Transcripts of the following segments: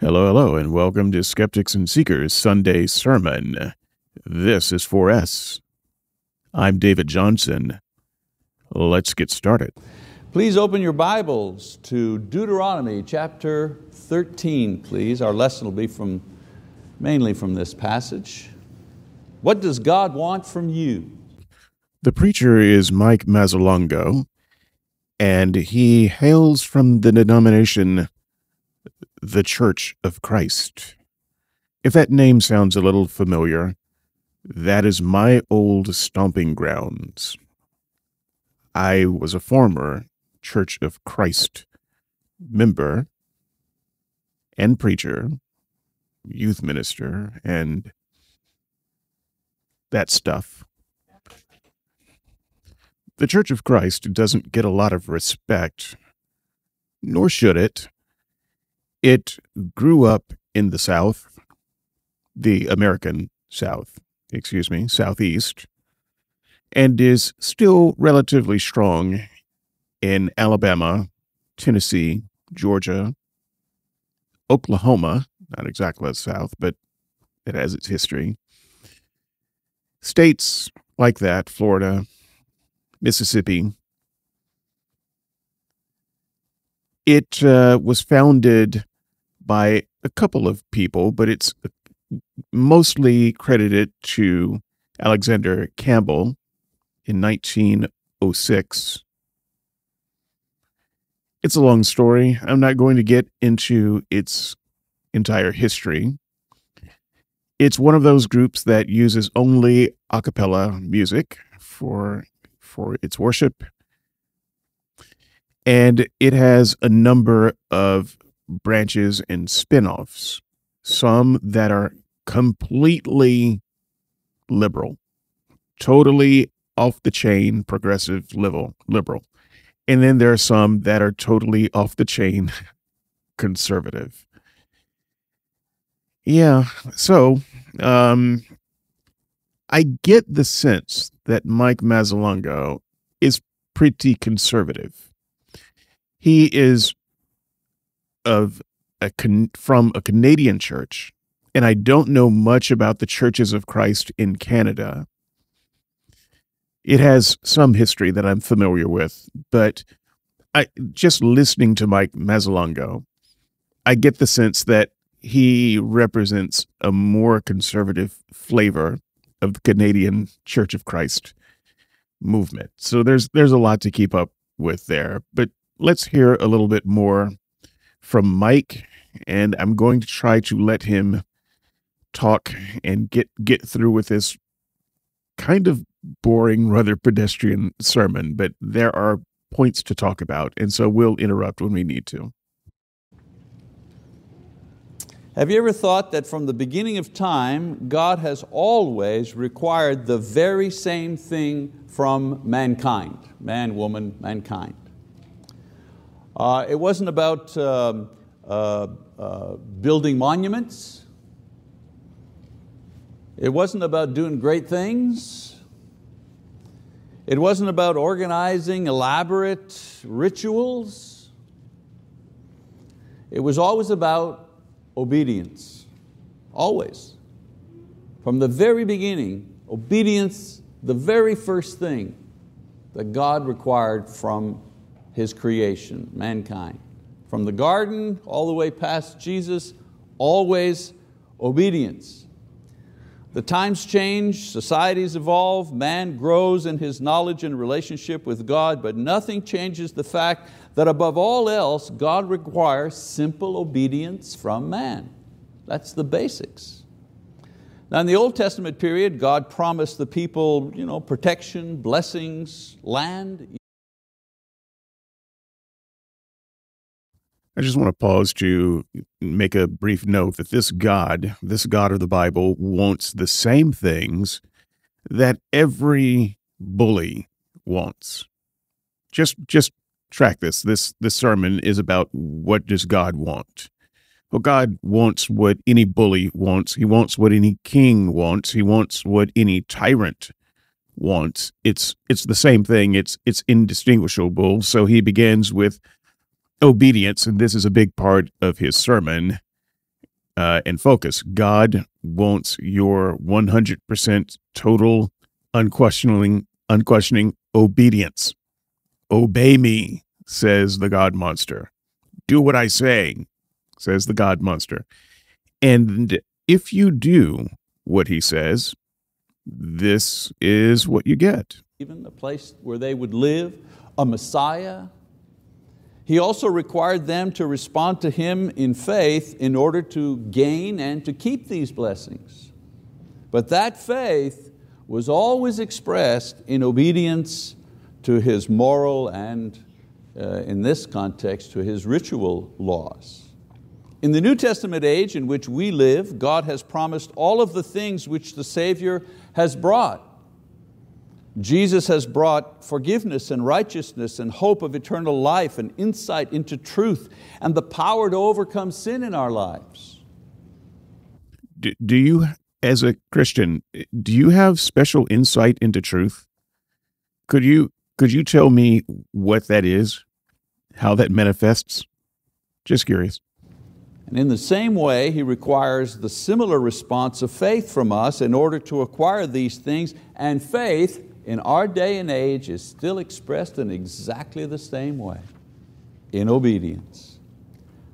Hello, hello, and welcome to Skeptics and Seekers Sunday Sermon. This is 4S. I'm David Johnson. Let's get started. Please open your Bibles to Deuteronomy chapter 13, please. Our lesson will be from mainly from this passage. What does God want from you? The preacher is Mike Mazzalongo, and he hails from the denomination the Church of Christ. If that name sounds a little familiar, that is my old stomping grounds. I was a former Church of Christ member and preacher, youth minister, and that stuff. The Church of Christ doesn't get a lot of respect, nor should it. It grew up in the South, the American South, excuse me, Southeast, and is still relatively strong in Alabama, Tennessee, Georgia, Oklahoma, not exactly the South, but it has its history. States like that, Florida, Mississippi, it uh, was founded by a couple of people, but it's mostly credited to Alexander Campbell in 1906. It's a long story. I'm not going to get into its entire history. It's one of those groups that uses only a cappella music for for its worship. And it has a number of branches and spin-offs, some that are completely liberal, totally off the chain progressive liberal liberal. And then there are some that are totally off the chain conservative. Yeah, so um I get the sense that Mike Mazzalongo is pretty conservative. He is of a from a Canadian church, and I don't know much about the churches of Christ in Canada. It has some history that I'm familiar with, but I just listening to Mike Mazzalongo, I get the sense that he represents a more conservative flavor of the Canadian Church of Christ movement. So there's there's a lot to keep up with there. But let's hear a little bit more from Mike, and I'm going to try to let him talk and get get through with this kind of boring, rather pedestrian sermon, but there are points to talk about, and so we'll interrupt when we need to. Have you ever thought that from the beginning of time, God has always required the very same thing from mankind, man, woman, mankind? Uh, it wasn't about um, uh, uh, building monuments. It wasn't about doing great things. It wasn't about organizing elaborate rituals. It was always about obedience, always. From the very beginning, obedience, the very first thing that God required from his creation, mankind. From the garden all the way past Jesus, always obedience. The times change, societies evolve, man grows in his knowledge and relationship with God, but nothing changes the fact that above all else, God requires simple obedience from man. That's the basics. Now in the Old Testament period, God promised the people you know, protection, blessings, land, I just want to pause to make a brief note that this God, this God of the Bible, wants the same things that every bully wants. Just, just track this. This, this sermon is about what does God want? Well, God wants what any bully wants. He wants what any king wants. He wants what any tyrant wants. It's, it's the same thing. It's, it's indistinguishable. So he begins with obedience, and this is a big part of his sermon. uh, and focus. God wants your 100% total, unquestioning, unquestioning obedience. Obey me, says the God monster. Do what I say, says the God monster. And if you do what he says, this is what you get. Even the place where they would live, a Messiah. He also required them to respond to Him in faith in order to gain and to keep these blessings. But that faith was always expressed in obedience to His moral and, uh, in this context, to His ritual laws. In the New Testament age in which we live, God has promised all of the things which the Savior has brought. Jesus has brought forgiveness and righteousness and hope of eternal life and insight into truth and the power to overcome sin in our lives. Do, do you, as a Christian, do you have special insight into truth? Could you, could you tell me what that is, how that manifests? Just curious. And in the same way, He requires the similar response of faith from us in order to acquire these things, and faith in our day and age is still expressed in exactly the same way, in obedience.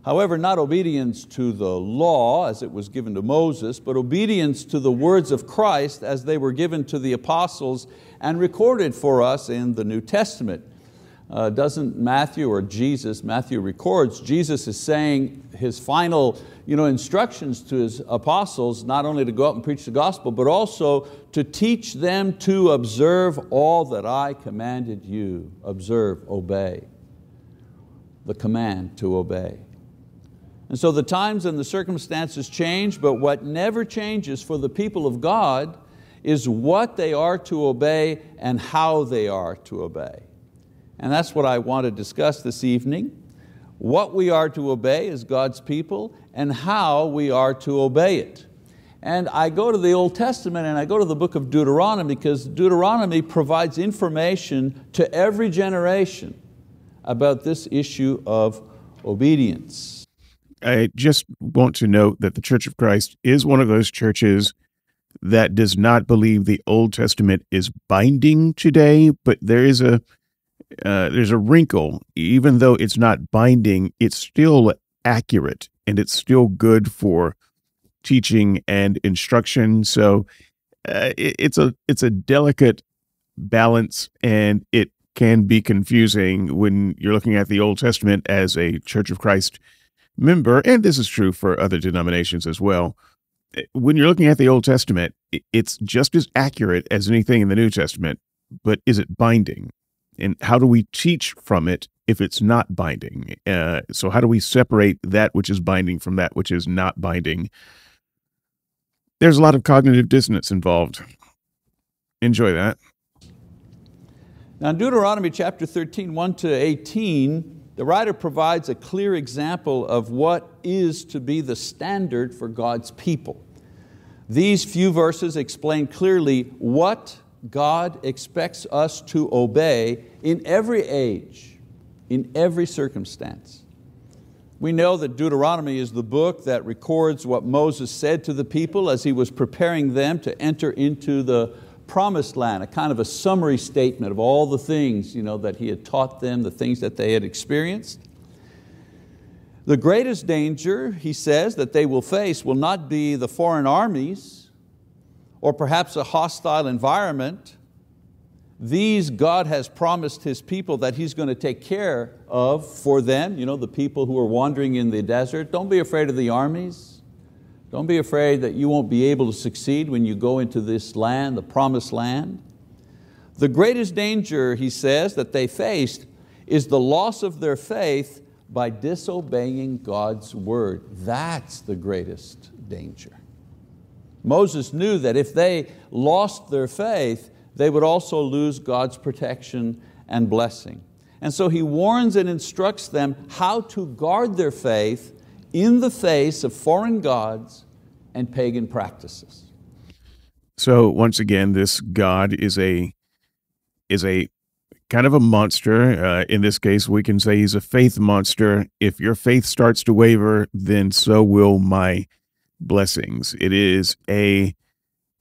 However, not obedience to the law as it was given to Moses, but obedience to the words of Christ as they were given to the apostles and recorded for us in the New Testament. Uh, doesn't Matthew or Jesus, Matthew records, Jesus is saying his final you know, instructions to his apostles, not only to go out and preach the gospel, but also to teach them to observe all that I commanded you. Observe, obey. The command to obey. And so the times and the circumstances change, but what never changes for the people of God is what they are to obey and how they are to obey. And that's what I want to discuss this evening. What we are to obey as God's people and how we are to obey it. And I go to the Old Testament and I go to the book of Deuteronomy because Deuteronomy provides information to every generation about this issue of obedience. I just want to note that the Church of Christ is one of those churches that does not believe the Old Testament is binding today, but there is a uh, there's a wrinkle. Even though it's not binding, it's still accurate and it's still good for teaching and instruction. So uh, it, it's a it's a delicate balance, and it can be confusing when you're looking at the Old Testament as a Church of Christ member, and this is true for other denominations as well. When you're looking at the Old Testament, it's just as accurate as anything in the New Testament, but is it binding? And how do we teach from it if it's not binding? Uh, so how do we separate that which is binding from that which is not binding? There's a lot of cognitive dissonance involved. Enjoy that. Now in Deuteronomy chapter 13, 1 to 18, the writer provides a clear example of what is to be the standard for God's people. These few verses explain clearly what God expects us to obey in every age, in every circumstance. We know that Deuteronomy is the book that records what Moses said to the people as he was preparing them to enter into the promised land, a kind of a summary statement of all the things you know, that he had taught them, the things that they had experienced. The greatest danger, he says, that they will face will not be the foreign armies or perhaps a hostile environment, these God has promised His people that He's going to take care of for them, you know, the people who are wandering in the desert. Don't be afraid of the armies. Don't be afraid that you won't be able to succeed when you go into this land, the promised land. The greatest danger, he says, that they faced is the loss of their faith by disobeying God's word. That's the greatest danger. Moses knew that if they lost their faith, they would also lose God's protection and blessing. And so he warns and instructs them how to guard their faith in the face of foreign gods and pagan practices. So once again, this God is a, is a kind of a monster. Uh, in this case, we can say he's a faith monster. If your faith starts to waver, then so will my blessings. It is a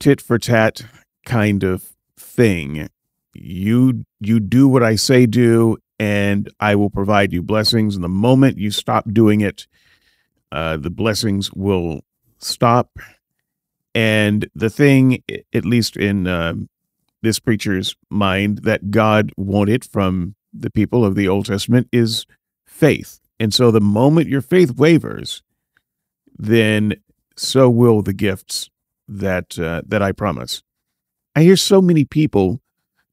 tit for tat kind of thing. You you do what I say do, and I will provide you blessings. And the moment you stop doing it, uh, the blessings will stop. And the thing, at least in uh, this preacher's mind, that God wanted from the people of the Old Testament is faith. And so the moment your faith wavers, then so will the gifts that uh, that I promise. I hear so many people,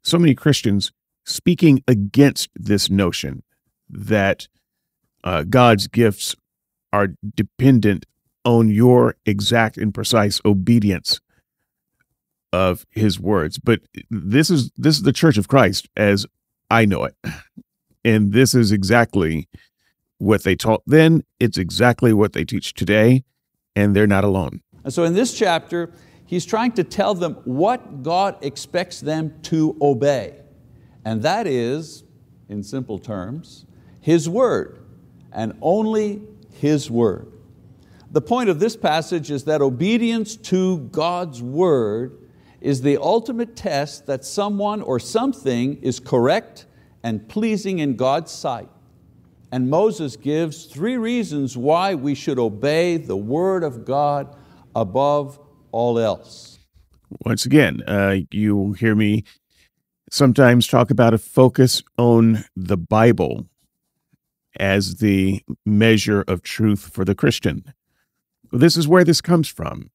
so many Christians speaking against this notion that uh, God's gifts are dependent on your exact and precise obedience of his words. But this is this is the church of christ as i know it. And this is exactly what they taught then. It's exactly what they teach today and they're not alone. And so in this chapter he's trying to tell them what god expects them to obey. And that is in simple terms his word and only his word. The point of this passage is that obedience to God's word is the ultimate test that someone or something is correct and pleasing in God's sight. And Moses gives three reasons why we should obey the word of God above all else. Once again, uh, you hear me sometimes talk about a focus on the Bible as the measure of truth for the Christian. This is where this comes from.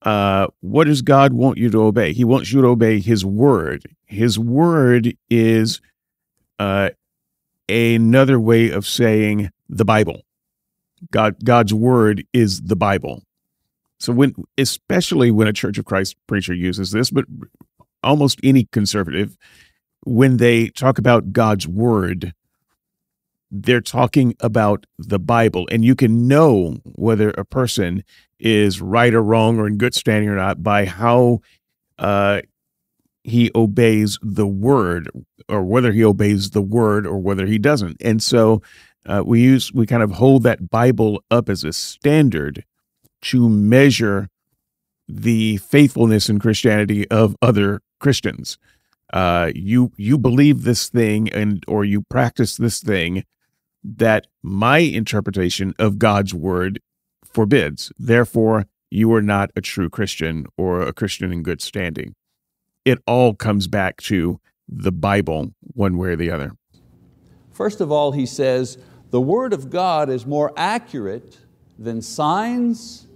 Uh, what does God want you to obey? He wants you to obey His word. His word is uh, another way of saying the Bible. God, God's word is the Bible. So when, especially when a Church of Christ preacher uses this, but almost any conservative, when they talk about God's word, they're talking about the Bible. And you can know whether a person is right or wrong or in good standing or not by how uh, he obeys the word or whether he obeys the word or whether he doesn't. And so uh, we use, we kind of hold that Bible up as a standard to measure the faithfulness in Christianity of other Christians. Uh, you you believe this thing and or you practice this thing that my interpretation of God's word forbids. Therefore, you are not a true Christian or a Christian in good standing. It all comes back to the Bible, one way or the other. First of all, he says, the Word of God is more accurate than signs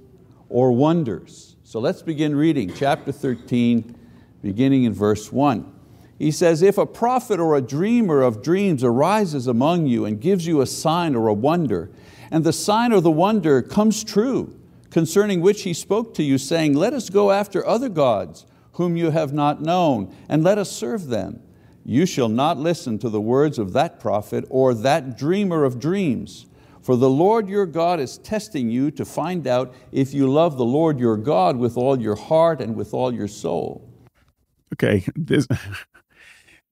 or wonders. So let's begin reading chapter 13, beginning in verse 1. He says, if a prophet or a dreamer of dreams arises among you and gives you a sign or a wonder, and the sign or the wonder comes true, concerning which he spoke to you, saying, Let us go after other gods whom you have not known, and let us serve them. You shall not listen to the words of that prophet or that dreamer of dreams. For the Lord your God is testing you to find out if you love the Lord your God with all your heart and with all your soul. Okay, this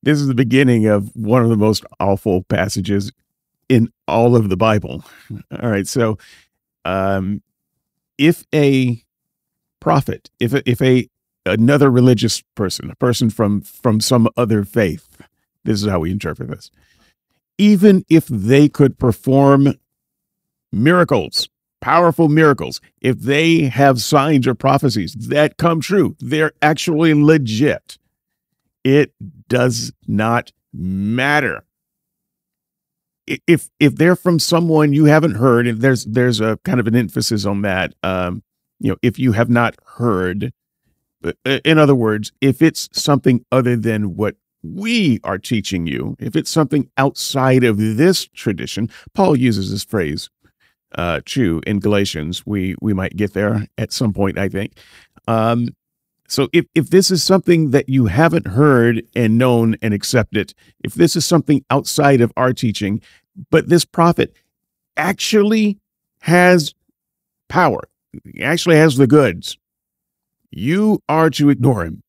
this is the beginning of one of the most awful passages in all of the Bible. All right, so um, if a prophet, if a, if a another religious person, a person from from some other faith, this is how we interpret this. Even if they could perform miracles, powerful miracles, if they have signs or prophecies that come true, they're actually legit it does not matter. If if they're from someone you haven't heard, and there's there's a kind of an emphasis on that. Um, you know, if you have not heard, in other words, if it's something other than what we are teaching you, if it's something outside of this tradition, Paul uses this phrase uh, in Galatians. We we might get there at some point, I think. Um, so if, if this is something that you haven't heard and known and accepted, if this is something outside of our teaching, but this prophet actually has power, he actually has the goods, you are to ignore him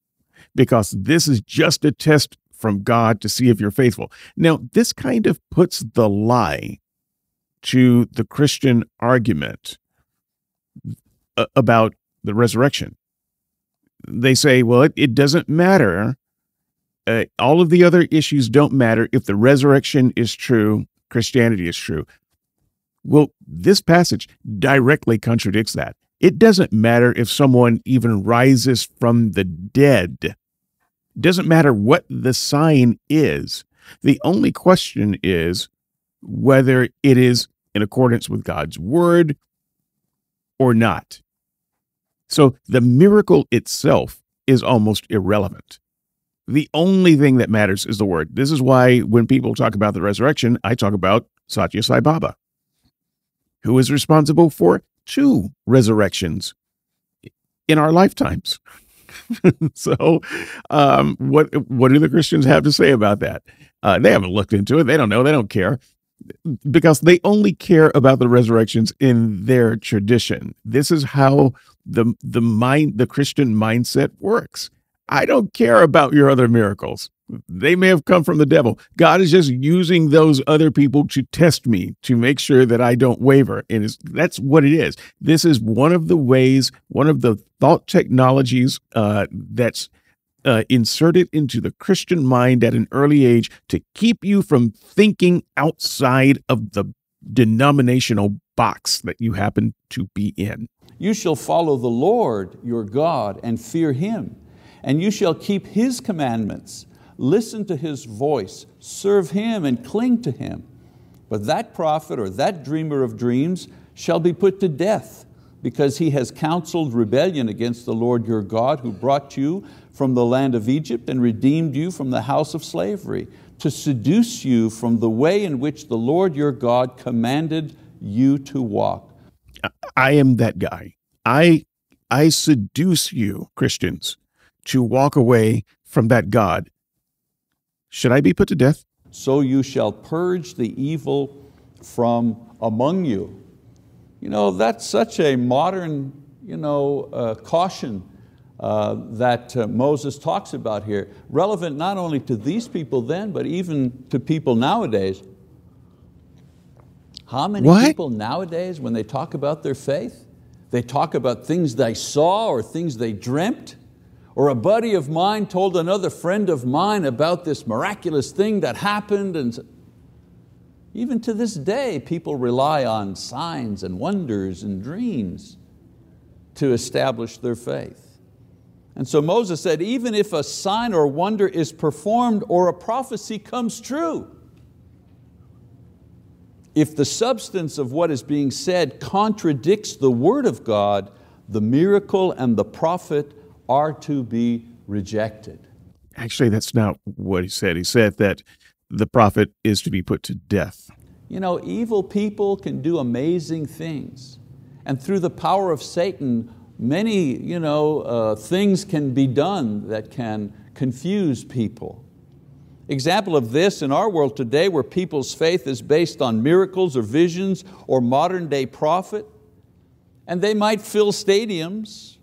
because this is just a test from God to see if you're faithful. Now, this kind of puts the lie to the Christian argument uh, about the resurrection. They say, well, it, it doesn't matter. Uh, all of the other issues don't matter if the resurrection is true, Christianity is true. Well, this passage directly contradicts that. It doesn't matter if someone even rises from the dead. It doesn't matter what the sign is. The only question is whether it is in accordance with God's word or not. So the miracle itself is almost irrelevant. The only thing that matters is the word. This is why when people talk about the resurrection, I talk about Satya Sai Baba, who is responsible for two resurrections in our lifetimes. so, um, what what do the Christians have to say about that? Uh, they haven't looked into it. They don't know. They don't care because they only care about the resurrections in their tradition. This is how the the mind the Christian mindset works. I don't care about your other miracles. They may have come from the devil. God is just using those other people to test me, to make sure that I don't waver. And that's what it is. This is one of the ways, one of the thought technologies uh, that's uh, inserted into the Christian mind at an early age to keep you from thinking outside of the denominational box that you happen to be in. You shall follow the Lord your God and fear Him, and you shall keep His commandments, listen to His voice, serve Him, and cling to Him. But that prophet or that dreamer of dreams shall be put to death because he has counseled rebellion against the Lord your God who brought you from the land of Egypt and redeemed you from the house of slavery, to seduce you from the way in which the Lord your God commanded you to walk. I am that guy. I, I seduce you, Christians, to walk away from that God. Should I be put to death? So you shall purge the evil from among you. You know, that's such a modern you know, uh, caution uh, that uh, Moses talks about here, relevant not only to these people then, but even to people nowadays. How many what? people nowadays, when they talk about their faith, they talk about things they saw or things they dreamt, or a buddy of mine told another friend of mine about this miraculous thing that happened. And even to this day, people rely on signs and wonders and dreams to establish their faith. And so Moses said, even if a sign or wonder is performed or a prophecy comes true, if the substance of what is being said contradicts the word of God, the miracle and the prophet are to be rejected. Actually, that's not what he said. He said that the prophet is to be put to death. You know, evil people can do amazing things. And through the power of Satan, many you know, uh, things can be done that can confuse people. Example of this in our world today where people's faith is based on miracles or visions or modern day prophet, and they might fill stadiums,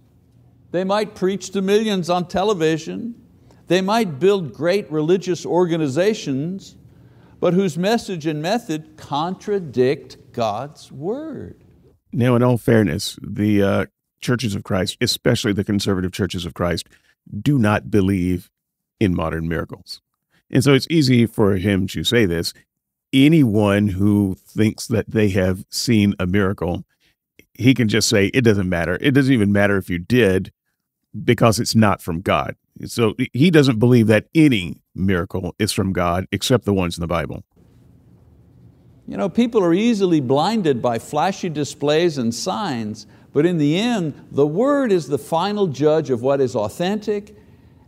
they might preach to millions on television, they might build great religious organizations, but whose message and method contradict God's word. Now, in all fairness, the uh, churches of Christ, especially the conservative churches of Christ, do not believe in modern miracles. And so it's easy for him to say this. Anyone who thinks that they have seen a miracle, he can just say, it doesn't matter. It doesn't even matter if you did because it's not from God. So he doesn't believe that any miracle is from God except the ones in the Bible. You know, people are easily blinded by flashy displays and signs but in the end, the word is the final judge of what is authentic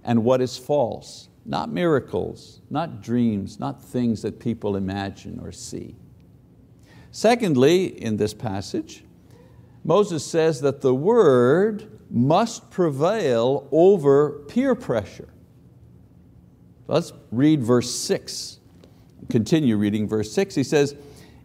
and what is false. Not miracles, not dreams, not things that people imagine or see. Secondly, in this passage, Moses says that the word must prevail over peer pressure. Let's read verse six. Continue reading verse six. He says,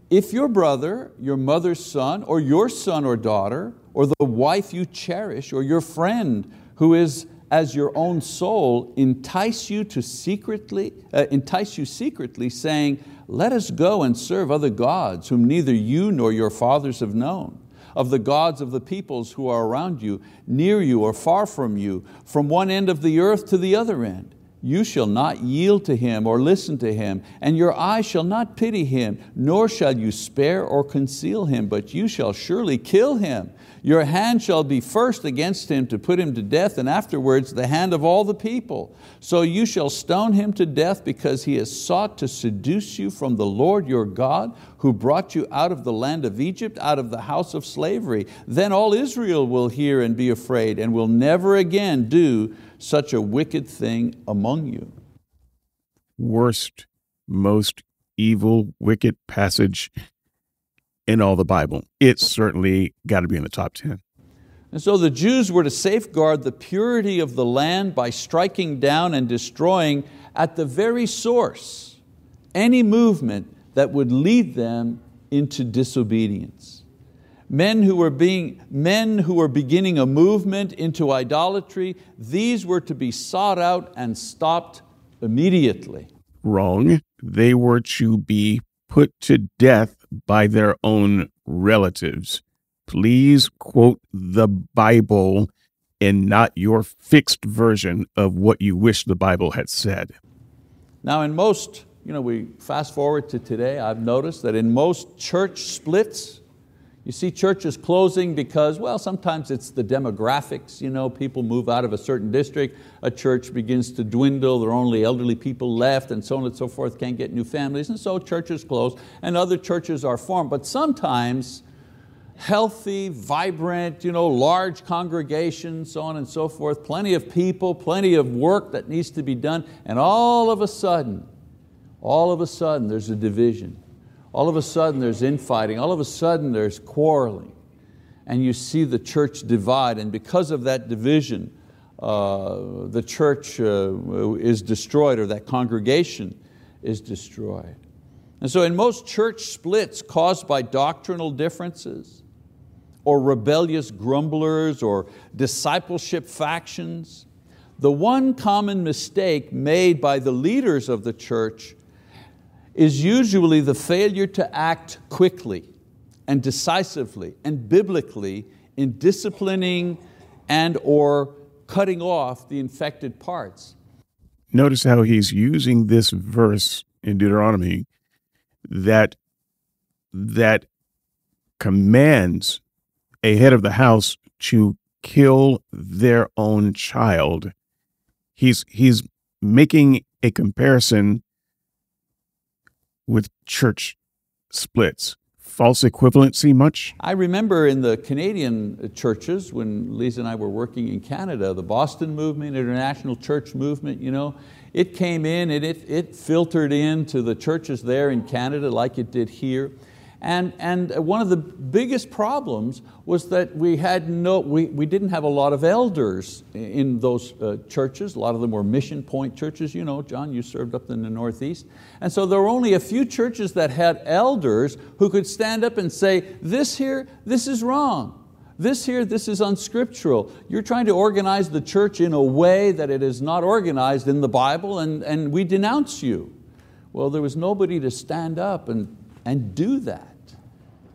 if your brother, your mother's son, or your son or daughter, or the wife you cherish, or your friend who is as your own soul entice you to secretly, uh, entice you secretly, saying, let us go and serve other gods whom neither you nor your fathers have known. Of the gods of the peoples who are around you, near you or far from you, from one end of the earth to the other end. You shall not yield to him or listen to him, and your eye shall not pity him, nor shall you spare or conceal him, but you shall surely kill him. Your hand shall be first against him to put him to death, and afterwards the hand of all the people. So you shall stone him to death because he has sought to seduce you from the Lord your God, who brought you out of the land of Egypt, out of the house of slavery. Then all Israel will hear and be afraid, and will never again do such a wicked thing among you. Worst, most evil, wicked passage in all the Bible. It's certainly got to be in the top 10. And so the Jews were to safeguard the purity of the land by striking down and destroying at the very source any movement that would lead them into disobedience. Men who were, being, men who were beginning a movement into idolatry, these were to be sought out and stopped immediately. Wrong. They were to be put to death by their own relatives. Please quote the Bible and not your fixed version of what you wish the Bible had said. Now, in most, you know, we fast forward to today, I've noticed that in most church splits, you see churches closing because, well, sometimes it's the demographics, you know, people move out of a certain district, a church begins to dwindle, there are only elderly people left and so on and so forth, can't get new families, and so churches close and other churches are formed. But sometimes healthy, vibrant, you know, large congregations, so on and so forth, plenty of people, plenty of work that needs to be done, and all of a sudden, all of a sudden there's a division all of a sudden there's infighting, all of a sudden there's quarreling. And you see the church divide, and because of that division, uh, the church uh, is destroyed or that congregation is destroyed. And so in most church splits caused by doctrinal differences or rebellious grumblers or discipleship factions, the one common mistake made by the leaders of the church is usually the failure to act quickly and decisively and biblically in disciplining and or cutting off the infected parts. Notice how he's using this verse in Deuteronomy that, that commands a head of the house to kill their own child. He's, he's making a comparison with church splits. False equivalency much? I remember in the Canadian churches when Lisa and I were working in Canada, the Boston movement, international church movement, you know, it came in and it, it filtered into the churches there in Canada like it did here. And, and one of the biggest problems was that we, had no, we, we didn't have a lot of elders in those uh, churches. A lot of them were mission point churches. You know, John, you served up in the Northeast. And so there were only a few churches that had elders who could stand up and say, this here, this is wrong. This here, this is unscriptural. You're trying to organize the church in a way that it is not organized in the Bible and, and we denounce you. Well, there was nobody to stand up and, and do that.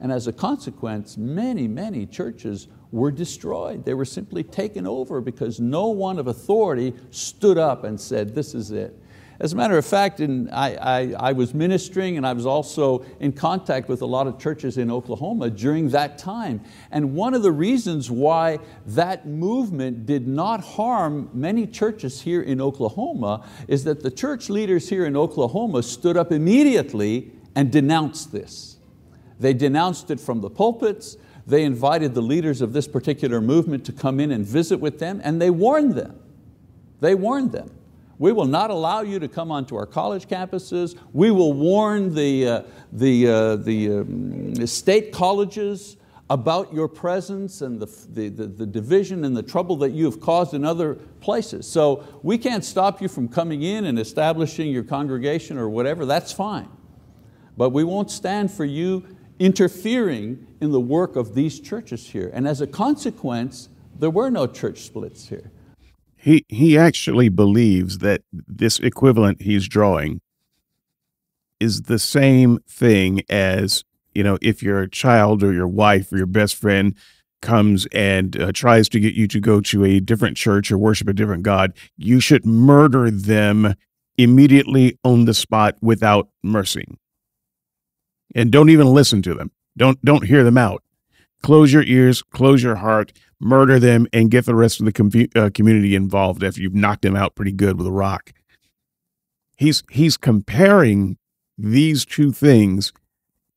And as a consequence, many, many churches were destroyed. They were simply taken over because no one of authority stood up and said, this is it. As a matter of fact, in, I, I, I, was ministering and I was also in contact with a lot of churches in Oklahoma during that time. And one of the reasons why that movement did not harm many churches here in Oklahoma is that the church leaders here in Oklahoma stood up immediately and denounced this. They denounced it from the pulpits. They invited the leaders of this particular movement to come in and visit with them and they warned them. They warned them. We will not allow you to come onto our college campuses. We will warn the, uh, the, uh, the, um, state colleges about your presence and the, the, the, the, division and the trouble that you have caused in other places. So we can't stop you from coming in and establishing your congregation or whatever, that's fine. But we won't stand for you interfering in the work of these churches here. And as a consequence, there were no church splits here. He, he actually believes that this equivalent he's drawing is the same thing as you know, if your child or your wife or your best friend comes and uh, tries to get you to go to a different church or worship a different God, you should murder them immediately on the spot without mercy. And don't even listen to them. Don't don't hear them out. Close your ears, close your heart, murder them, and get the rest of the com- uh, community involved after you've knocked them out pretty good with a rock. He's he's comparing these two things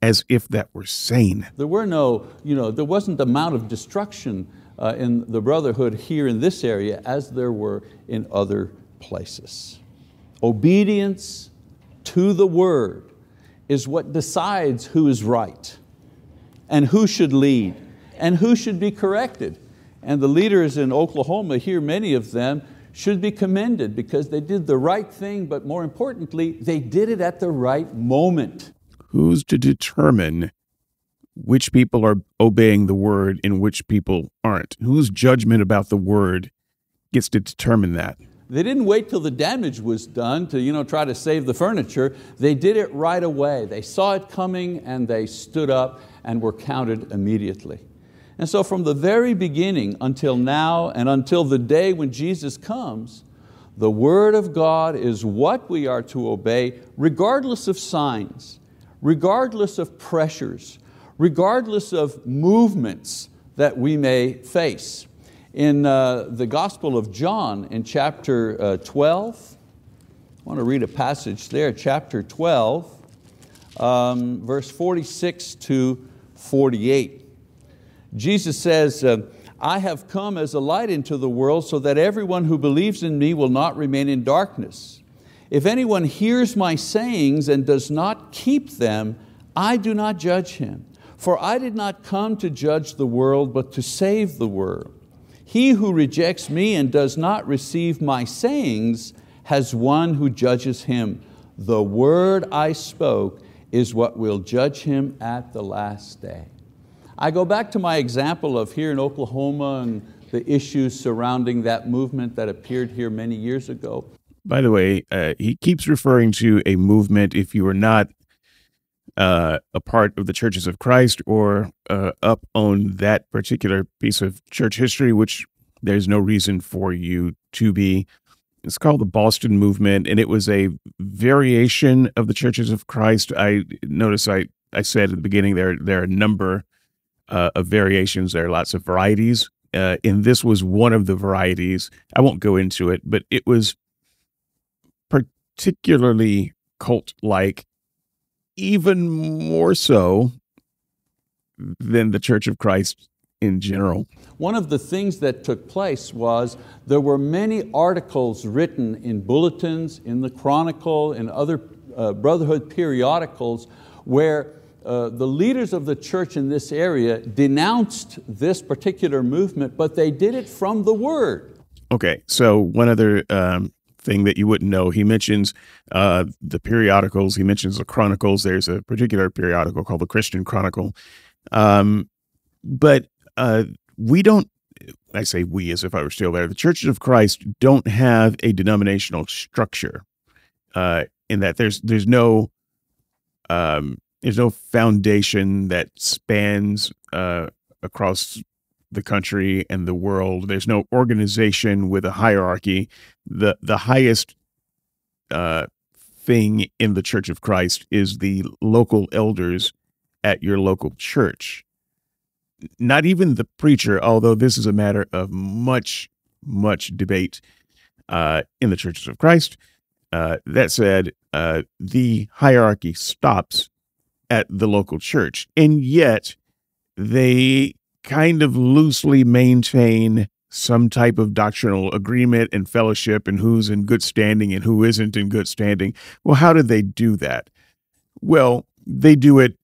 as if that were sane. There were no, you know, there wasn't the amount of destruction uh, in the brotherhood here in this area as there were in other places. Obedience to the word is what decides who is right and who should lead and who should be corrected. And the leaders in Oklahoma here, many of them, should be commended because they did the right thing, but more importantly, they did it at the right moment. Who's to determine which people are obeying the word and which people aren't? Whose judgment about the word gets to determine that? They didn't wait till the damage was done to you know, try to save the furniture. They did it right away. They saw it coming and they stood up and were counted immediately. And so from the very beginning until now and until the day when Jesus comes, the word of God is what we are to obey regardless of signs, regardless of pressures, regardless of movements that we may face. In uh, the Gospel of John in chapter uh, 12, I want to read a passage there, chapter 12, um, verse 46 to 48. Jesus says, uh, I have come as a light into the world so that everyone who believes in me will not remain in darkness. If anyone hears my sayings and does not keep them, I do not judge him. For I did not come to judge the world, but to save the world. He who rejects me and does not receive my sayings has one who judges him. The word I spoke is what will judge him at the last day. I go back to my example of here in Oklahoma and the issues surrounding that movement that appeared here many years ago. By the way, uh, he keeps referring to a movement if you are not uh, a part of the churches of Christ or uh, up on that particular piece of church history, which there's no reason for you to be. It's called the Boston Movement, and it was a variation of the churches of Christ. I notice I, I said at the beginning there, there are a number uh, of variations. There are lots of varieties. Uh, and this was one of the varieties. I won't go into it, but it was particularly cult like, even more so than the Church of Christ in general. One of the things that took place was there were many articles written in bulletins, in the Chronicle, in other uh, Brotherhood periodicals where uh, the leaders of the church in this area denounced this particular movement, but they did it from the word. Okay, so one other um, thing that you wouldn't know, he mentions uh, the periodicals, he mentions the chronicles. There's a particular periodical called the Christian Chronicle. Um, but uh, we don't, I say we as if I were still there, the churches of Christ don't have a denominational structure uh, in that there's, there's no um, there's no foundation that spans uh, across the country and the world. There's no organization with a hierarchy. The the highest uh, thing in the Church of Christ is the local elders at your local church. Not even the preacher, although this is a matter of much, much debate uh, in the churches of Christ. Uh, that said, uh, the hierarchy stops at the local church. And yet they kind of loosely maintain some type of doctrinal agreement and fellowship and who's in good standing and who isn't in good standing. Well, how did they do that? Well, they do it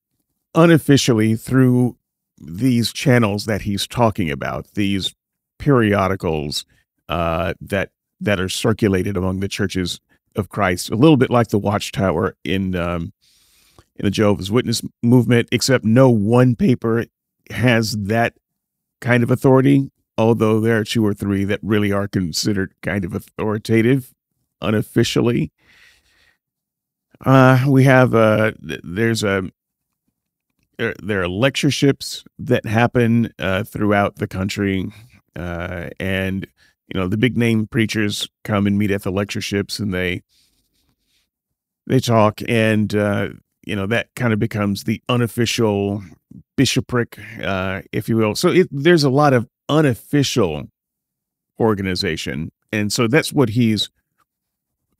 unofficially through these channels that he's talking about, these periodicals uh, that that are circulated among the churches of Christ, a little bit like the Watchtower in um, in the Jehovah's Witness movement, except no one paper has that kind of authority, although there are two or three that really are considered kind of authoritative unofficially. Uh, we have, uh, there's a, there, there are lectureships that happen uh, throughout the country, uh, and you know the big name preachers come and meet at the lectureships, and they they talk, and uh, you know that kind of becomes the unofficial bishopric, uh, if you will. So it, there's a lot of unofficial organization, and so that's what he's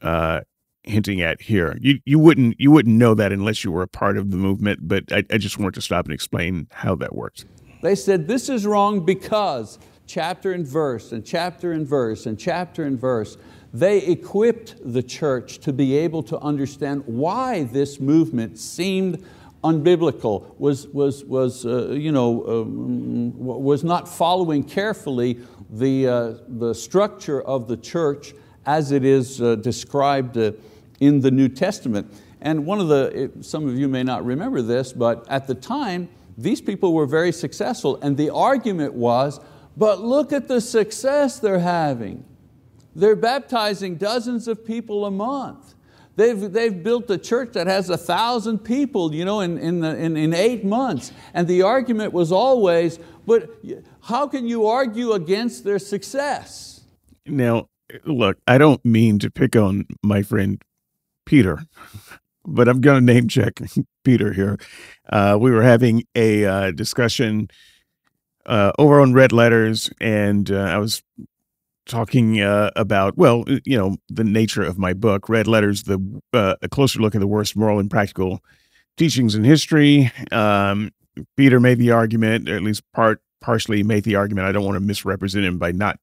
uh, hinting at here. You you wouldn't you wouldn't know that unless you were a part of the movement, but I, I just wanted to stop and explain how that works. They said this is wrong because chapter and verse and chapter and verse and chapter and verse. They equipped the church to be able to understand why this movement seemed unbiblical, was, was, was, uh, you know, um, was not following carefully the, uh, the structure of the church as it is uh, described uh, in the New Testament. And one of the, some of you may not remember this, but at the time, these people were very successful and the argument was, but look at the success they're having. They're baptizing dozens of people a month. They've, they've built a church that has a thousand people you know, in, in, the, in, in eight months. And the argument was always, but how can you argue against their success? Now, look, I don't mean to pick on my friend Peter, but I'm going to name check Peter here. Uh, we were having a uh, discussion uh, over on Red Letters, and uh, I was talking uh, about, well, you know, the nature of my book, Red Letters, the uh, a closer look at the worst moral and practical teachings in history. Um, Peter made the argument, or at least part partially made the argument. I don't want to misrepresent him by not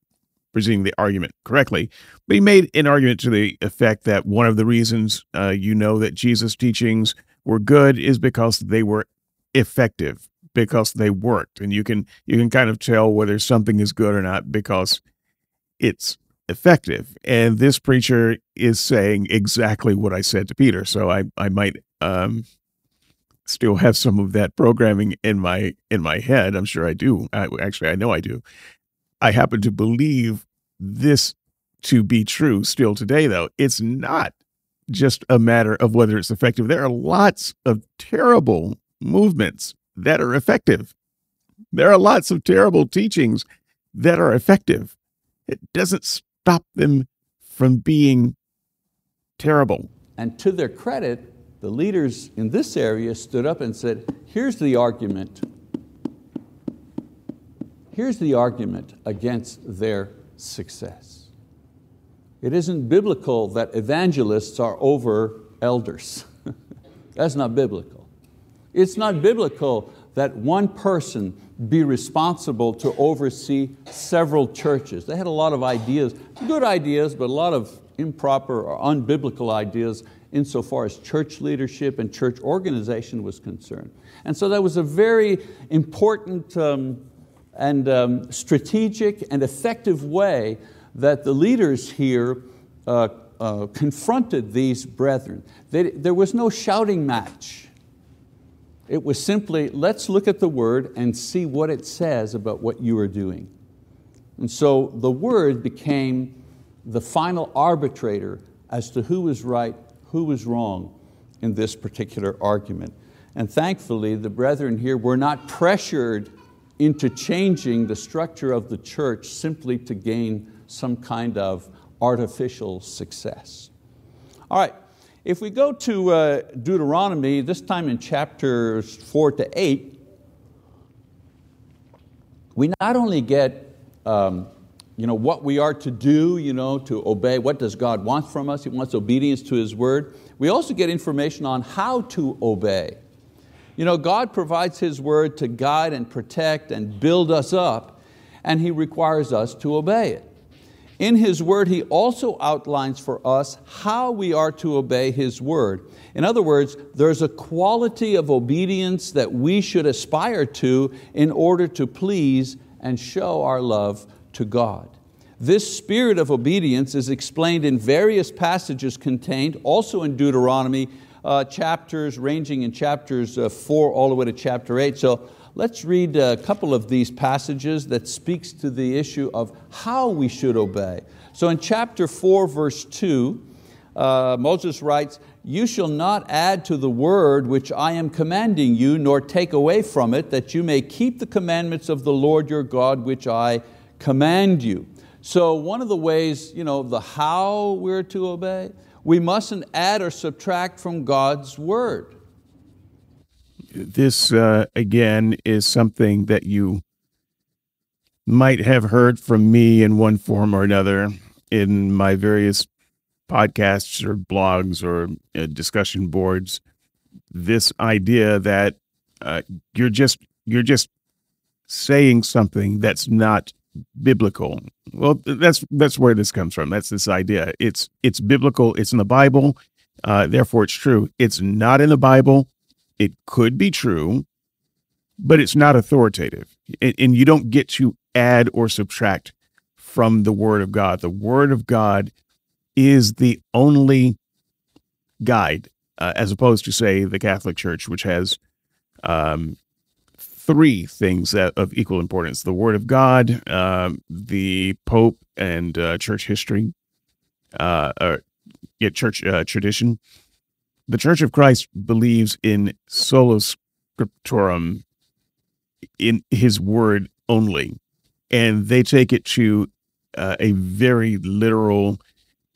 presenting the argument correctly, but he made an argument to the effect that one of the reasons uh, you know that Jesus' teachings were good is because they were effective, because they worked, and you can you can kind of tell whether something is good or not because it's effective. And this preacher is saying exactly what I said to Peter. So I, I might um, still have some of that programming in my in my head. I'm sure I do. I, actually, I know I do. I happen to believe this to be true still today, though. It's not just a matter of whether it's effective. There are lots of terrible movements that are effective. There are lots of terrible teachings that are effective it doesn't stop them from being terrible. And to their credit, the leaders in this area stood up and said, here's the argument. Here's the argument against their success. It isn't biblical that evangelists are over elders. That's not biblical. It's not biblical that one person be responsible to oversee several churches. They had a lot of ideas, good ideas, but a lot of improper or unbiblical ideas insofar as church leadership and church organization was concerned. And so that was a very important um, and um, strategic and effective way that the leaders here uh, uh, confronted these brethren. They, there was no shouting match. It was simply, let's look at the word and see what it says about what you are doing. And so the word became the final arbitrator as to who was right, who was wrong in this particular argument. And thankfully, the brethren here were not pressured into changing the structure of the church simply to gain some kind of artificial success. All right, if we go to uh, Deuteronomy, this time in chapters four to eight, we not only get um, you know, what we are to do, you know, to obey, what does God want from us? He wants obedience to His word. We also get information on how to obey. You know, God provides His word to guide and protect and build us up, and He requires us to obey it. In His word, He also outlines for us how we are to obey His word. In other words, there's a quality of obedience that we should aspire to in order to please and show our love to God. This spirit of obedience is explained in various passages contained also in Deuteronomy, uh, chapters ranging in chapters uh, four all the way to chapter eight. So Let's read a couple of these passages that speaks to the issue of how we should obey. So in chapter four, verse two, uh, Moses writes, You shall not add to the word which I am commanding you, nor take away from it, that you may keep the commandments of the Lord your God, which I command you. So one of the ways, you know, the how we're to obey, we mustn't add or subtract from God's word. This, uh, again, is something that you might have heard from me in one form or another in my various podcasts or blogs or uh, discussion boards. This idea that uh, you're just you're just saying something that's not biblical. Well, that's that's where this comes from. That's this idea. It's it's biblical. It's in the Bible. Uh, therefore, it's true. It's not in the Bible. It could be true, but it's not authoritative, and, and you don't get to add or subtract from the Word of God. The Word of God is the only guide, uh, as opposed to say the Catholic Church, which has um, three things that, of equal importance: the Word of God, uh, the Pope, and uh, church history, uh, or yeah, church uh, tradition. The Church of Christ believes in sola scriptura, in His Word only, and they take it to uh, a very literal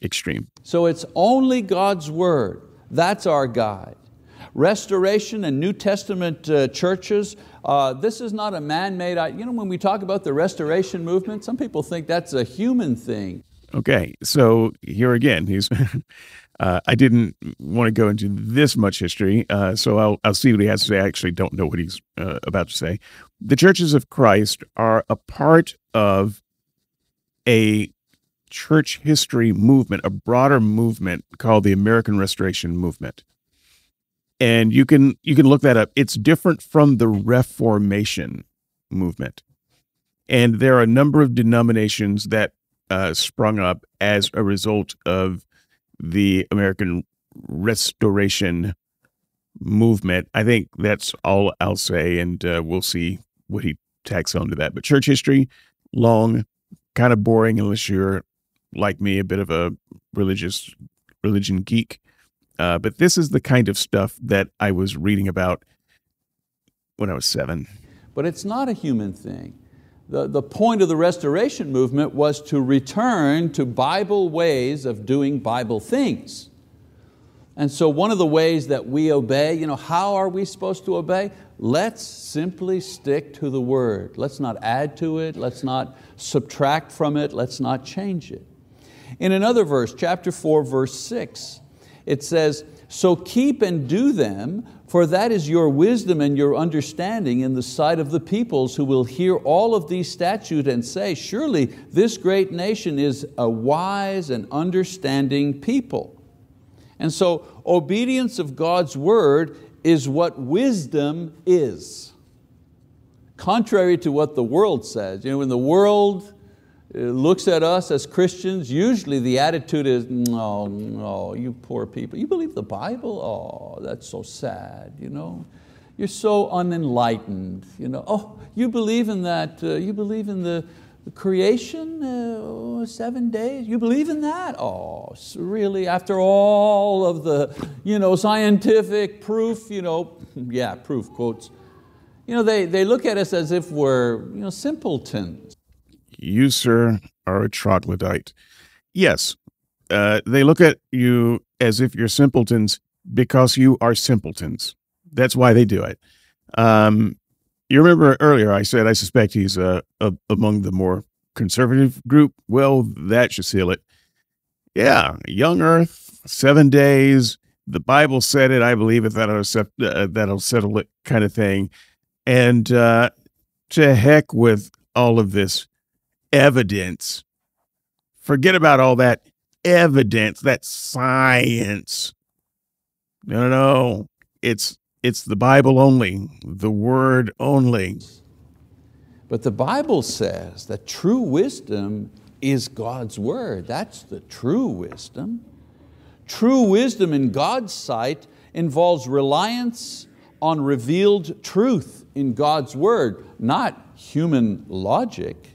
extreme. So it's only God's Word. That's our guide. Restoration and New Testament uh, churches, uh, this is not a man-made, you know when we talk about the restoration movement, some people think that's a human thing. Okay, so here again, he's, uh, I didn't want to go into this much history, uh, so I'll, I'll see what he has to say. I actually don't know what he's uh, about to say. The churches of Christ are a part of a church history movement, a broader movement called the American Restoration Movement. And you can you can look that up. It's different from the Reformation movement. And there are a number of denominations that uh, sprung up as a result of the American Restoration movement. I think that's all I'll say, and uh, we'll see what he tacks onto that. But church history, long, kind of boring unless you're like me, a bit of a religious religion geek. Uh, but this is the kind of stuff that I was reading about when I was seven. But it's not a human thing. The, the point of the restoration movement was to return to Bible ways of doing Bible things. And so one of the ways that we obey, you know, how are we supposed to obey? Let's simply stick to the word. Let's not add to it. Let's not subtract from it. Let's not change it. In another verse, chapter 4, verse 6, it says, So keep and do them, for that is your wisdom and your understanding in the sight of the peoples who will hear all of these statutes and say, Surely this great nation is a wise and understanding people. And so obedience of God's word is what wisdom is. Contrary to what the world says. You know, when the world looks at us as Christians, usually the attitude is, no, no, you poor people. You believe the Bible? Oh, that's so sad, you know. You're so unenlightened, you know. Oh, you believe in that, uh, you believe in the, creation, uh, seven days, you believe in that? Oh, really, after all of the you know, scientific proof, you know, yeah, proof quotes, you know, they, they look at us as if we're you know, simpletons. You, sir, are a troglodyte. Yes, uh, they look at you as if you're simpletons because you are simpletons. That's why they do it. Um, you remember earlier I said I suspect he's uh, a, among the more conservative group. Well, that should seal it. Yeah, young Earth, seven days. The Bible said it. I believe it. That'll, uh, that'll settle it, kind of thing. And uh, to heck with all of this evidence. Forget about all that evidence, that science. No, no, no. It's it's the Bible only, the word only. But the Bible says that true wisdom is God's word. That's the true wisdom. True wisdom in God's sight involves reliance on revealed truth in God's word, not human logic.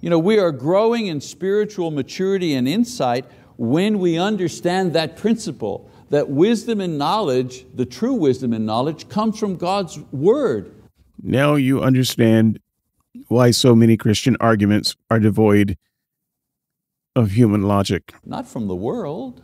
You know, we are growing in spiritual maturity and insight when we understand that principle, that wisdom and knowledge, the true wisdom and knowledge, comes from God's word. Now you understand why so many Christian arguments are devoid of human logic. Not from the world.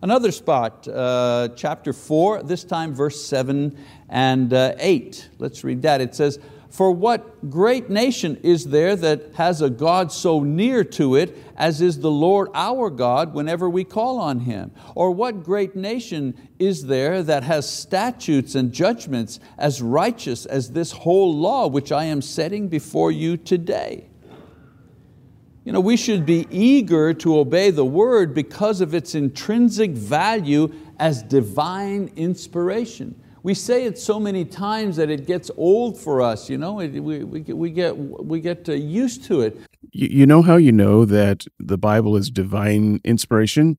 Another spot, uh, chapter 4, this time verse 7 and uh, 8. Let's read that. It says, For what great nation is there that has a God so near to it as is the Lord our God whenever we call on Him? Or what great nation is there that has statutes and judgments as righteous as this whole law which I am setting before you today? You know, we should be eager to obey the word because of its intrinsic value as divine inspiration. We say it so many times that it gets old for us, you know, it, we, we, we get, we get uh, used to it. You, you know how you know that the Bible is divine inspiration?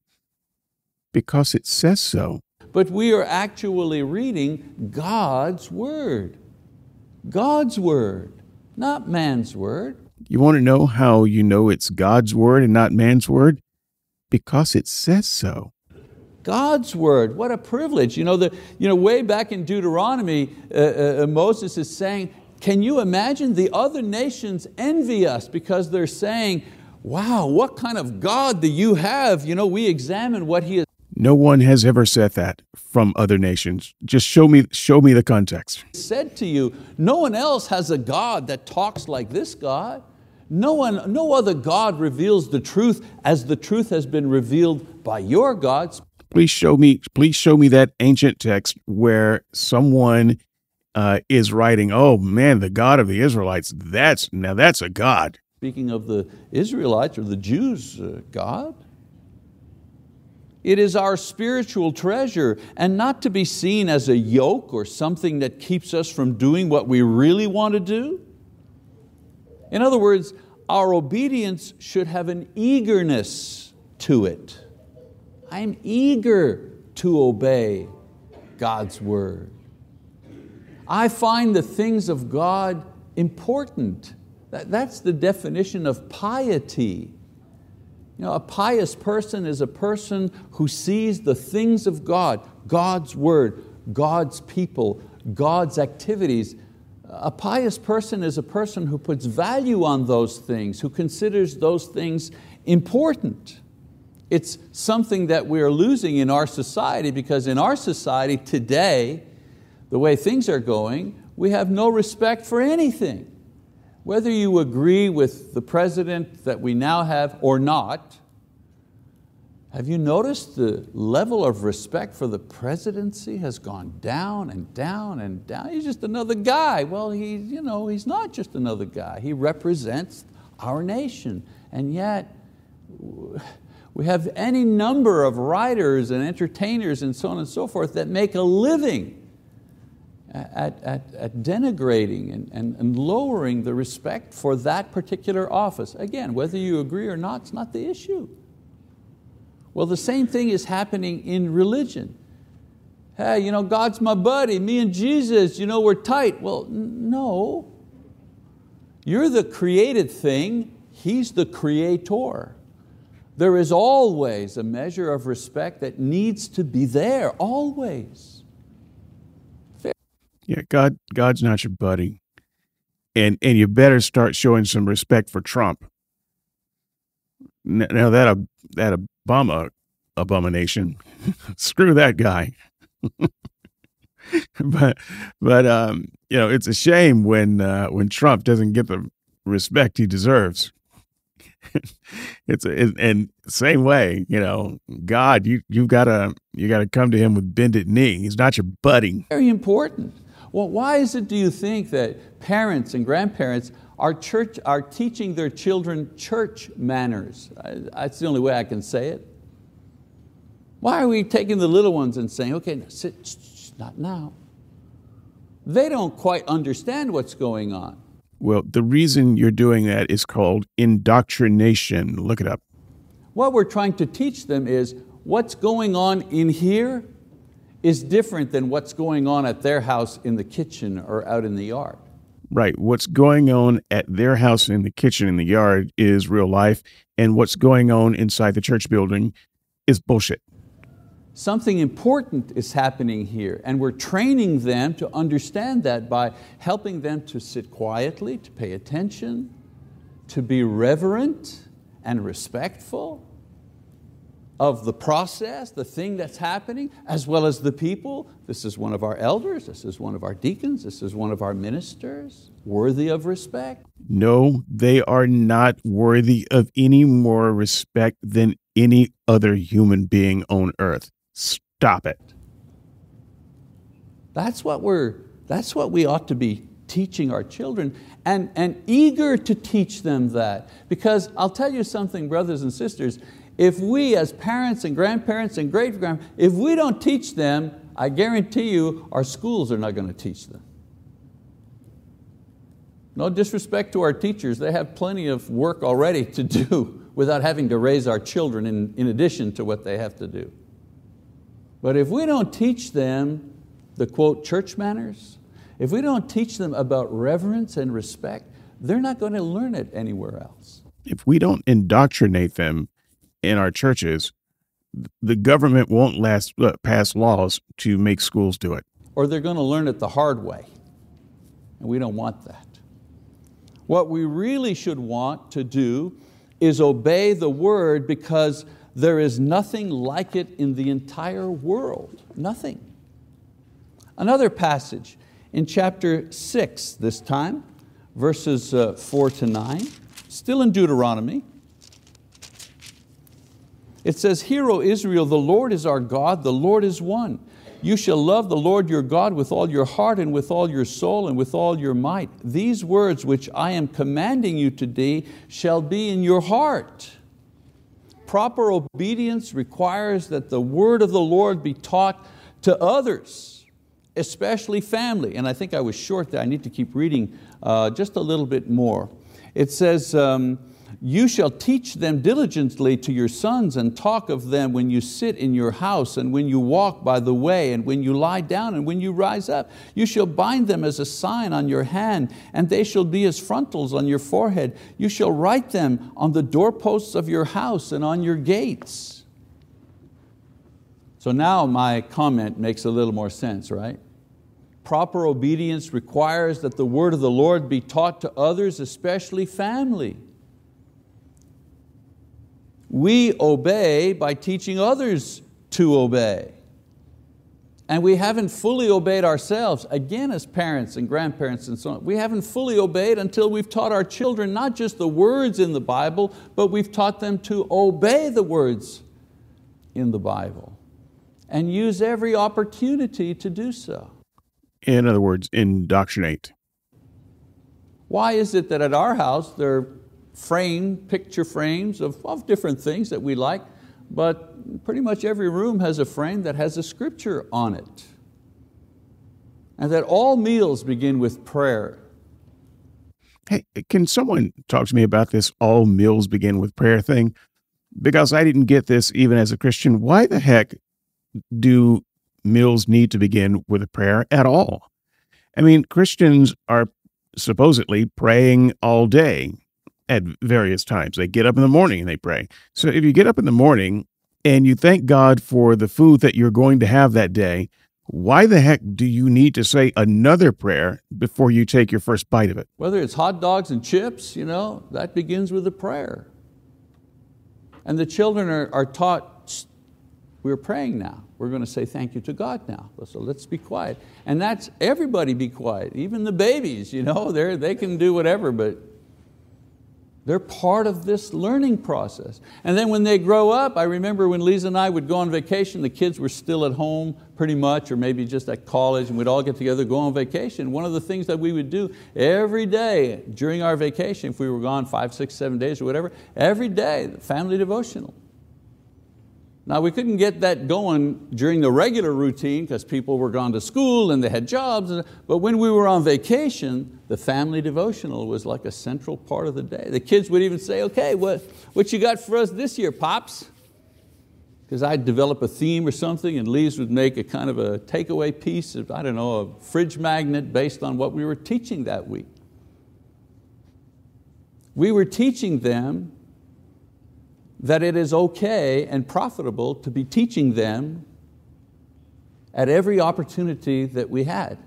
Because it says so. But we are actually reading God's word. God's word, not man's word. You want to know how you know it's God's word and not man's word? Because it says so. God's word, what a privilege. You know, the, you know way back in Deuteronomy, uh, uh, Moses is saying, can you imagine the other nations envy us because they're saying, wow, what kind of God do you have? You know, we examine what he is. No one has ever said that from other nations. Just show me, show me the context. Said to you, no one else has a God that talks like this God. No, one, no other God reveals the truth as the truth has been revealed by your gods. Please show me, please show me that ancient text where someone uh, is writing, oh man, the God of the Israelites, that's, now that's a God. Speaking of the Israelites or the Jews' uh, God, it is our spiritual treasure and not to be seen as a yoke or something that keeps us from doing what we really want to do. In other words, our obedience should have an eagerness to it. I'm eager to obey God's word. I find the things of God important. That's the definition of piety. You know, a pious person is a person who sees the things of God, God's word, God's people, God's activities a pious person is a person who puts value on those things, who considers those things important. It's something that we're losing in our society because in our society today, the way things are going, we have no respect for anything. Whether you agree with the president that we now have or not, have you noticed the level of respect for the presidency has gone down and down and down? He's just another guy. Well, he's, you know, he's not just another guy. He represents our nation. And yet, we have any number of writers and entertainers and so on and so forth that make a living at, at, at denigrating and, and, and lowering the respect for that particular office. Again, whether you agree or not, it's not the issue. Well, the same thing is happening in religion. Hey, you know, God's my buddy, me and Jesus, you know, we're tight. Well, no. You're the created thing, He's the creator. There is always a measure of respect that needs to be there, always. Yeah, God, God's not your buddy. And, and you better start showing some respect for Trump. Now that, that Obama abomination. Screw that guy. but but um, you know it's a shame when uh, when Trump doesn't get the respect he deserves. it's a, it, and same way, you know, God, you you've got to you got to come to Him with bended knee. He's not your buddy. Very important. Well, why is it? Do you think that parents and grandparents are church are teaching their children church manners? That's the only way I can say it. Why are we taking the little ones and saying, okay, sit, not now? They don't quite understand what's going on. Well, the reason you're doing that is called indoctrination. Look it up. What we're trying to teach them is what's going on in here is different than what's going on at their house in the kitchen or out in the yard. Right. What's going on at their house in the kitchen in the yard is real life, and what's going on inside the church building is bullshit. Something important is happening here, and we're training them to understand that by helping them to sit quietly, to pay attention, to be reverent and respectful of the process, the thing that's happening, as well as the people. This is one of our elders, this is one of our deacons, this is one of our ministers, worthy of respect. No, they are not worthy of any more respect than any other human being on earth. Stop it. That's what, we're, that's what we ought to be teaching our children and, and eager to teach them that. Because I'll tell you something, brothers and sisters, if we as parents and grandparents and great grandparents, if we don't teach them, I guarantee you our schools are not going to teach them. No disrespect to our teachers, they have plenty of work already to do without having to raise our children in, in addition to what they have to do. But if we don't teach them the quote church manners, if we don't teach them about reverence and respect, they're not going to learn it anywhere else. If we don't indoctrinate them in our churches, the government won't last, uh, pass laws to make schools do it. Or they're going to learn it the hard way. And we don't want that. What we really should want to do is obey the word because there is nothing like it in the entire world. Nothing. Another passage in chapter 6 this time, verses uh, 4 to 9, still in Deuteronomy. It says, Hear, O Israel, the Lord is our God, the Lord is one. You shall love the Lord your God with all your heart and with all your soul and with all your might. These words which I am commanding you today shall be in your heart. Proper obedience requires that the word of the Lord be taught to others especially family. And I think I was short there, I need to keep reading uh, just a little bit more. It says, um, you shall teach them diligently to your sons and talk of them when you sit in your house and when you walk by the way and when you lie down and when you rise up. You shall bind them as a sign on your hand and they shall be as frontals on your forehead. You shall write them on the doorposts of your house and on your gates. So now my comment makes a little more sense, right? Proper obedience requires that the word of the Lord be taught to others, especially family. We obey by teaching others to obey. And we haven't fully obeyed ourselves, again as parents and grandparents and so on. We haven't fully obeyed until we've taught our children not just the words in the Bible, but we've taught them to obey the words in the Bible and use every opportunity to do so. In other words, indoctrinate. Why is it that at our house there are frame, picture frames of, of different things that we like, but pretty much every room has a frame that has a scripture on it. And that all meals begin with prayer. Hey, can someone talk to me about this all meals begin with prayer thing? Because I didn't get this even as a Christian. Why the heck do meals need to begin with a prayer at all? I mean, Christians are supposedly praying all day at various times. They get up in the morning and they pray. So if you get up in the morning and you thank God for the food that you're going to have that day, why the heck do you need to say another prayer before you take your first bite of it? Whether it's hot dogs and chips, you know, that begins with a prayer. And the children are, are taught we're praying now. We're going to say thank you to God now. So let's be quiet. And that's everybody be quiet, even the babies, you know, they they can do whatever, but they're part of this learning process. And then when they grow up, I remember when Lisa and I would go on vacation, the kids were still at home pretty much, or maybe just at college, and we'd all get together, go on vacation. One of the things that we would do every day during our vacation, if we were gone five, six, seven days or whatever, every day, family devotional. Now we couldn't get that going during the regular routine because people were gone to school and they had jobs, but when we were on vacation, the family devotional was like a central part of the day. The kids would even say, okay, what, what you got for us this year, Pops? Because I'd develop a theme or something and Lise would make a kind of a takeaway piece of, I don't know, a fridge magnet based on what we were teaching that week. We were teaching them that it is okay and profitable to be teaching them at every opportunity that we had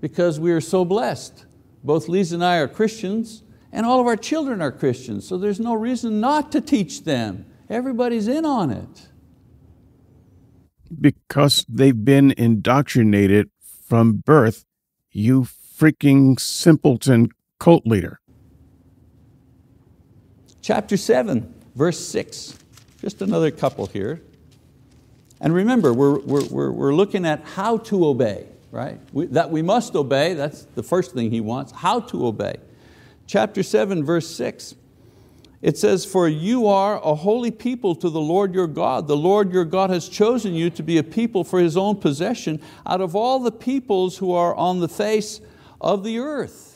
because we are so blessed. Both Lisa and I are Christians and all of our children are Christians, so there's no reason not to teach them. Everybody's in on it. Because they've been indoctrinated from birth, you freaking simpleton cult leader. Chapter 7, verse 6. Just another couple here. And remember, we're, we're, we're, looking at how to obey, right? We, that we must obey, that's the first thing he wants, how to obey. Chapter 7, verse 6. It says, For you are a holy people to the Lord your God. The Lord your God has chosen you to be a people for His own possession out of all the peoples who are on the face of the earth.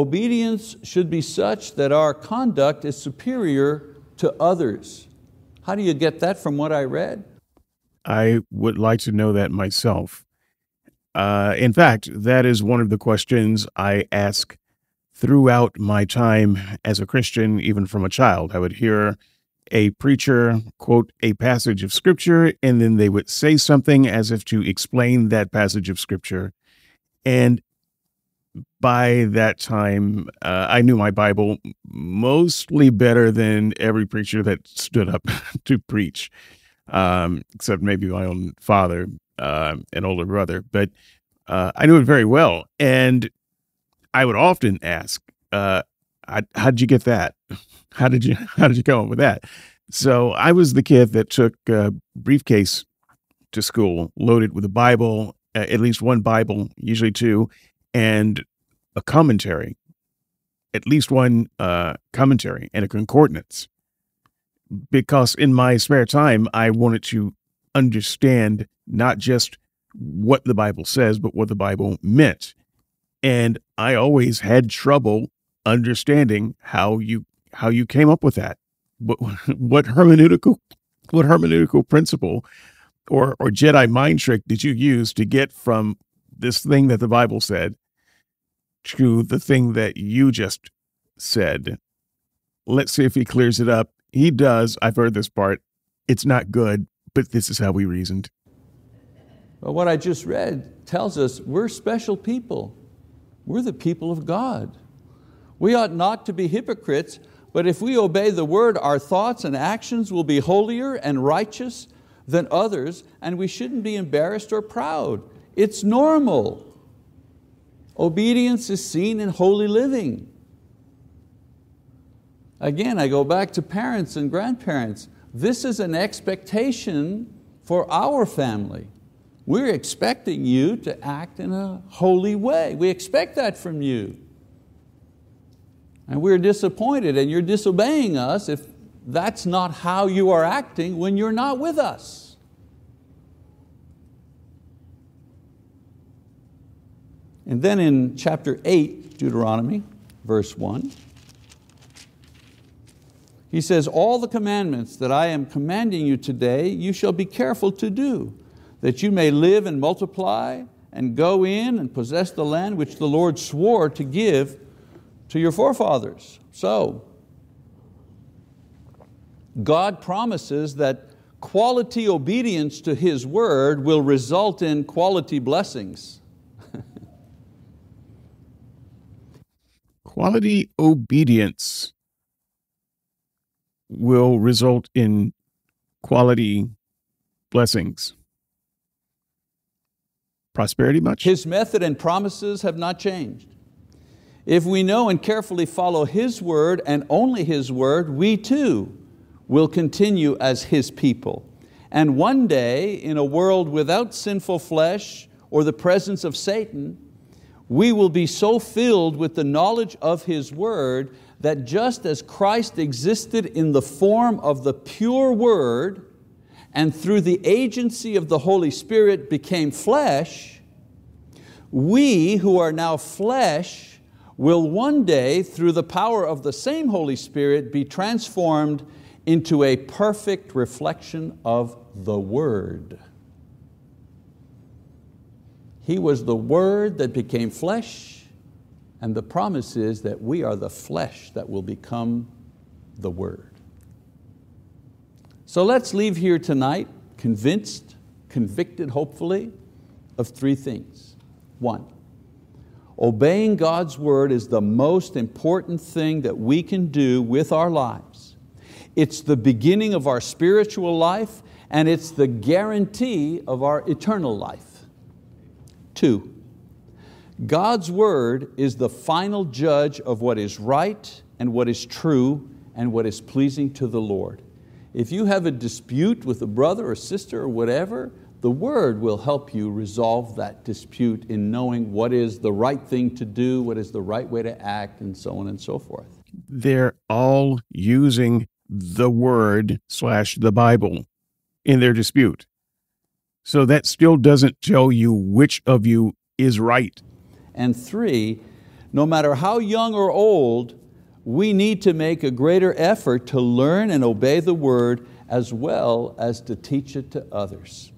Obedience should be such that our conduct is superior to others. How do you get that from what I read? I would like to know that myself. Uh, in fact, that is one of the questions I ask throughout my time as a Christian, even from a child. I would hear a preacher quote a passage of scripture, and then they would say something as if to explain that passage of scripture. And by that time, uh, I knew my Bible mostly better than every preacher that stood up to preach, um, except maybe my own father uh, and older brother. But uh, I knew it very well. And I would often ask, uh, how did you get that? How did you, how did you come up with that? So I was the kid that took a briefcase to school, loaded with a Bible, at least one Bible, usually two, and a commentary, at least one uh, commentary and a concordance. Because in my spare time, I wanted to understand not just what the Bible says, but what the Bible meant. And I always had trouble understanding how you how you came up with that. What what hermeneutical what hermeneutical principle or or Jedi mind trick did you use to get from this thing that the Bible said to the thing that you just said. Let's see if he clears it up. He does. I've heard this part. It's not good, but this is how we reasoned. Well, what I just read tells us we're special people. We're the people of God. We ought not to be hypocrites, but if we obey the word, our thoughts and actions will be holier and righteous than others, and we shouldn't be embarrassed or proud. It's normal. Obedience is seen in holy living. Again, I go back to parents and grandparents. This is an expectation for our family. We're expecting you to act in a holy way. We expect that from you. And we're disappointed and you're disobeying us if that's not how you are acting when you're not with us. And then in chapter 8, Deuteronomy, verse 1, he says, All the commandments that I am commanding you today, you shall be careful to do, that you may live and multiply and go in and possess the land which the Lord swore to give to your forefathers. So, God promises that quality obedience to His word will result in quality blessings. Quality obedience will result in quality blessings. Prosperity much? His method and promises have not changed. If we know and carefully follow His word and only His word, we too will continue as His people. And one day, in a world without sinful flesh or the presence of Satan, we will be so filled with the knowledge of His word that just as Christ existed in the form of the pure word and through the agency of the Holy Spirit became flesh, we who are now flesh will one day, through the power of the same Holy Spirit, be transformed into a perfect reflection of the Word. He was the Word that became flesh, and the promise is that we are the flesh that will become the Word. So let's leave here tonight convinced, convicted hopefully, of three things. One, obeying God's word is the most important thing that we can do with our lives. It's the beginning of our spiritual life and it's the guarantee of our eternal life. Two, God's word is the final judge of what is right and what is true and what is pleasing to the Lord. If you have a dispute with a brother or sister or whatever, the word will help you resolve that dispute in knowing what is the right thing to do, what is the right way to act, and so on and so forth. They're all using the word slash the Bible in their dispute. So that still doesn't tell you which of you is right. And three, no matter how young or old, we need to make a greater effort to learn and obey the word as well as to teach it to others.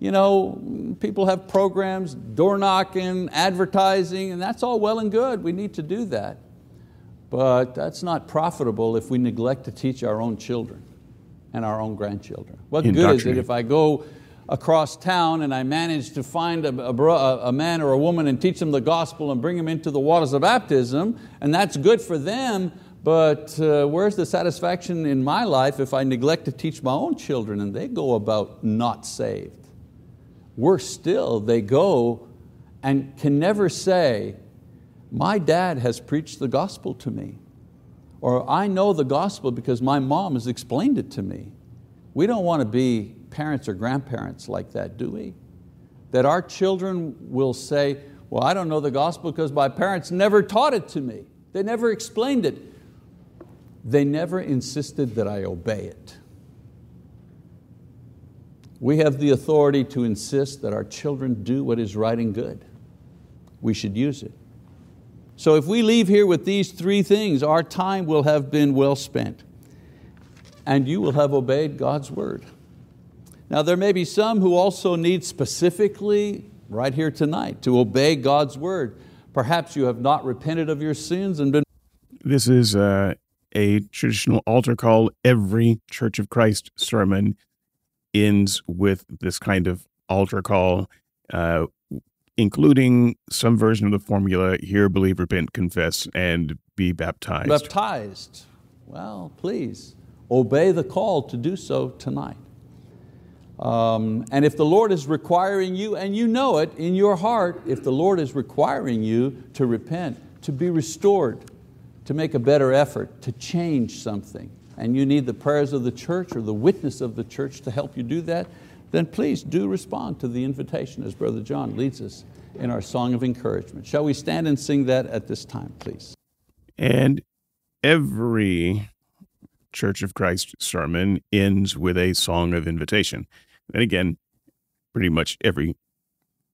You know, people have programs, door knocking, advertising, and that's all well and good. We need to do that. But that's not profitable if we neglect to teach our own children and our own grandchildren. What good is it if I go across town and I manage to find a, a, a, man or a woman and teach them the gospel and bring them into the waters of baptism, and that's good for them, but uh, where's the satisfaction in my life if I neglect to teach my own children and they go about not saved? Worse still, they go and can never say, my dad has preached the gospel to me, or I know the gospel because my mom has explained it to me. We don't want to be parents or grandparents like that, do we? That our children will say, well, I don't know the gospel because my parents never taught it to me. They never explained it. They never insisted that I obey it. We have the authority to insist that our children do what is right and good. We should use it. So if we leave here with these three things, our time will have been well spent and you will have obeyed God's word. Now there may be some who also need specifically, right here tonight, to obey God's word. Perhaps you have not repented of your sins and been. This is uh, a traditional altar call. Every Church of Christ sermon ends with this kind of altar call, uh, including some version of the formula hear, believe, repent, confess, and be baptized. Baptized. Well, please obey the call to do so tonight. Um, and if the Lord is requiring you, and you know it in your heart, if the Lord is requiring you to repent, to be restored, to make a better effort, to change something, and you need the prayers of the church or the witness of the church to help you do that, then please do respond to the invitation as Brother John leads us in our song of encouragement. Shall we stand and sing that at this time, please? And every Church of Christ sermon ends with a song of invitation. And again, pretty much every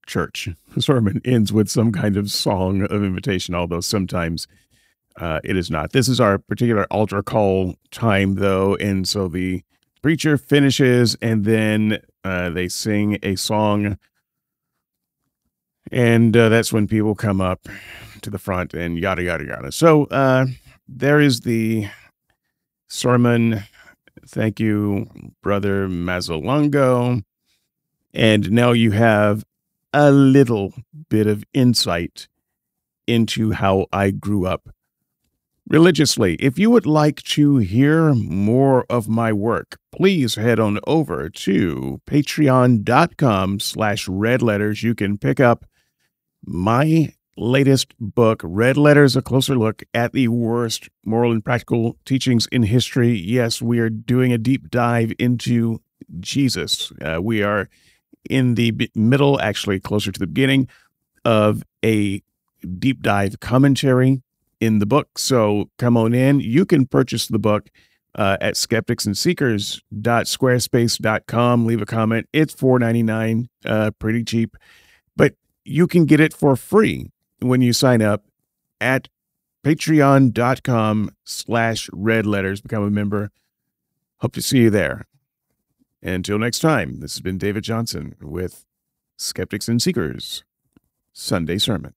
church sermon ends with some kind of song of invitation, although sometimes uh, it is not. This is our particular altar call time, though, and so the preacher finishes and then uh, they sing a song. And uh, that's when people come up to the front and yada, yada, yada. So uh, there is the sermon. Thank you, Brother Mazzalongo. And now you have a little bit of insight into how I grew up religiously. If you would like to hear more of my work, please head on over to patreon.com slash red letters. You can pick up my latest book, Red Letters, a closer look at the worst moral and practical teachings in history. Yes, we are doing a deep dive into Jesus. Uh, we are in the middle, actually closer to the beginning, of a deep dive commentary in the book. So come on in. You can purchase the book uh, at skepticsandseekers.squarespace.com. Leave a comment. It's $4.99, uh, pretty cheap, but you can get it for free when you sign up at patreon.com slash red letters. Become a member. Hope to see you there. Until next time, this has been David Johnson with Skeptics and Seekers Sunday Sermon.